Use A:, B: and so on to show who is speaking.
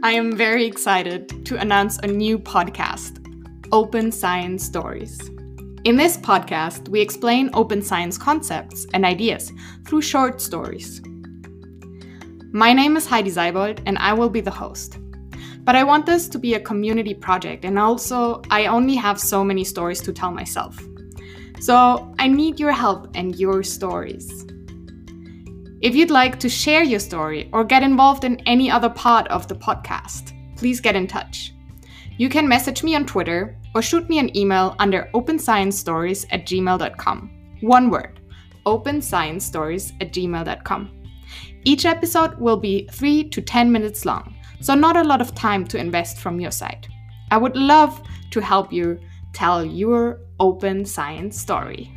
A: I am very excited to announce a new podcast, Open Science Stories. In this podcast, we explain open science concepts and ideas through short stories. My name is Heidi Seibold, and I will be the host. But I want this to be a community project, and also, I only have so many stories to tell myself. So, I need your help and your stories. If you'd like to share your story or get involved in any other part of the podcast, please get in touch. You can message me on Twitter or shoot me an email under opensciencestories at gmail.com. One word opensciencestories at gmail.com. Each episode will be 3 to 10 minutes long, so not a lot of time to invest from your side. I would love to help you tell your open science story.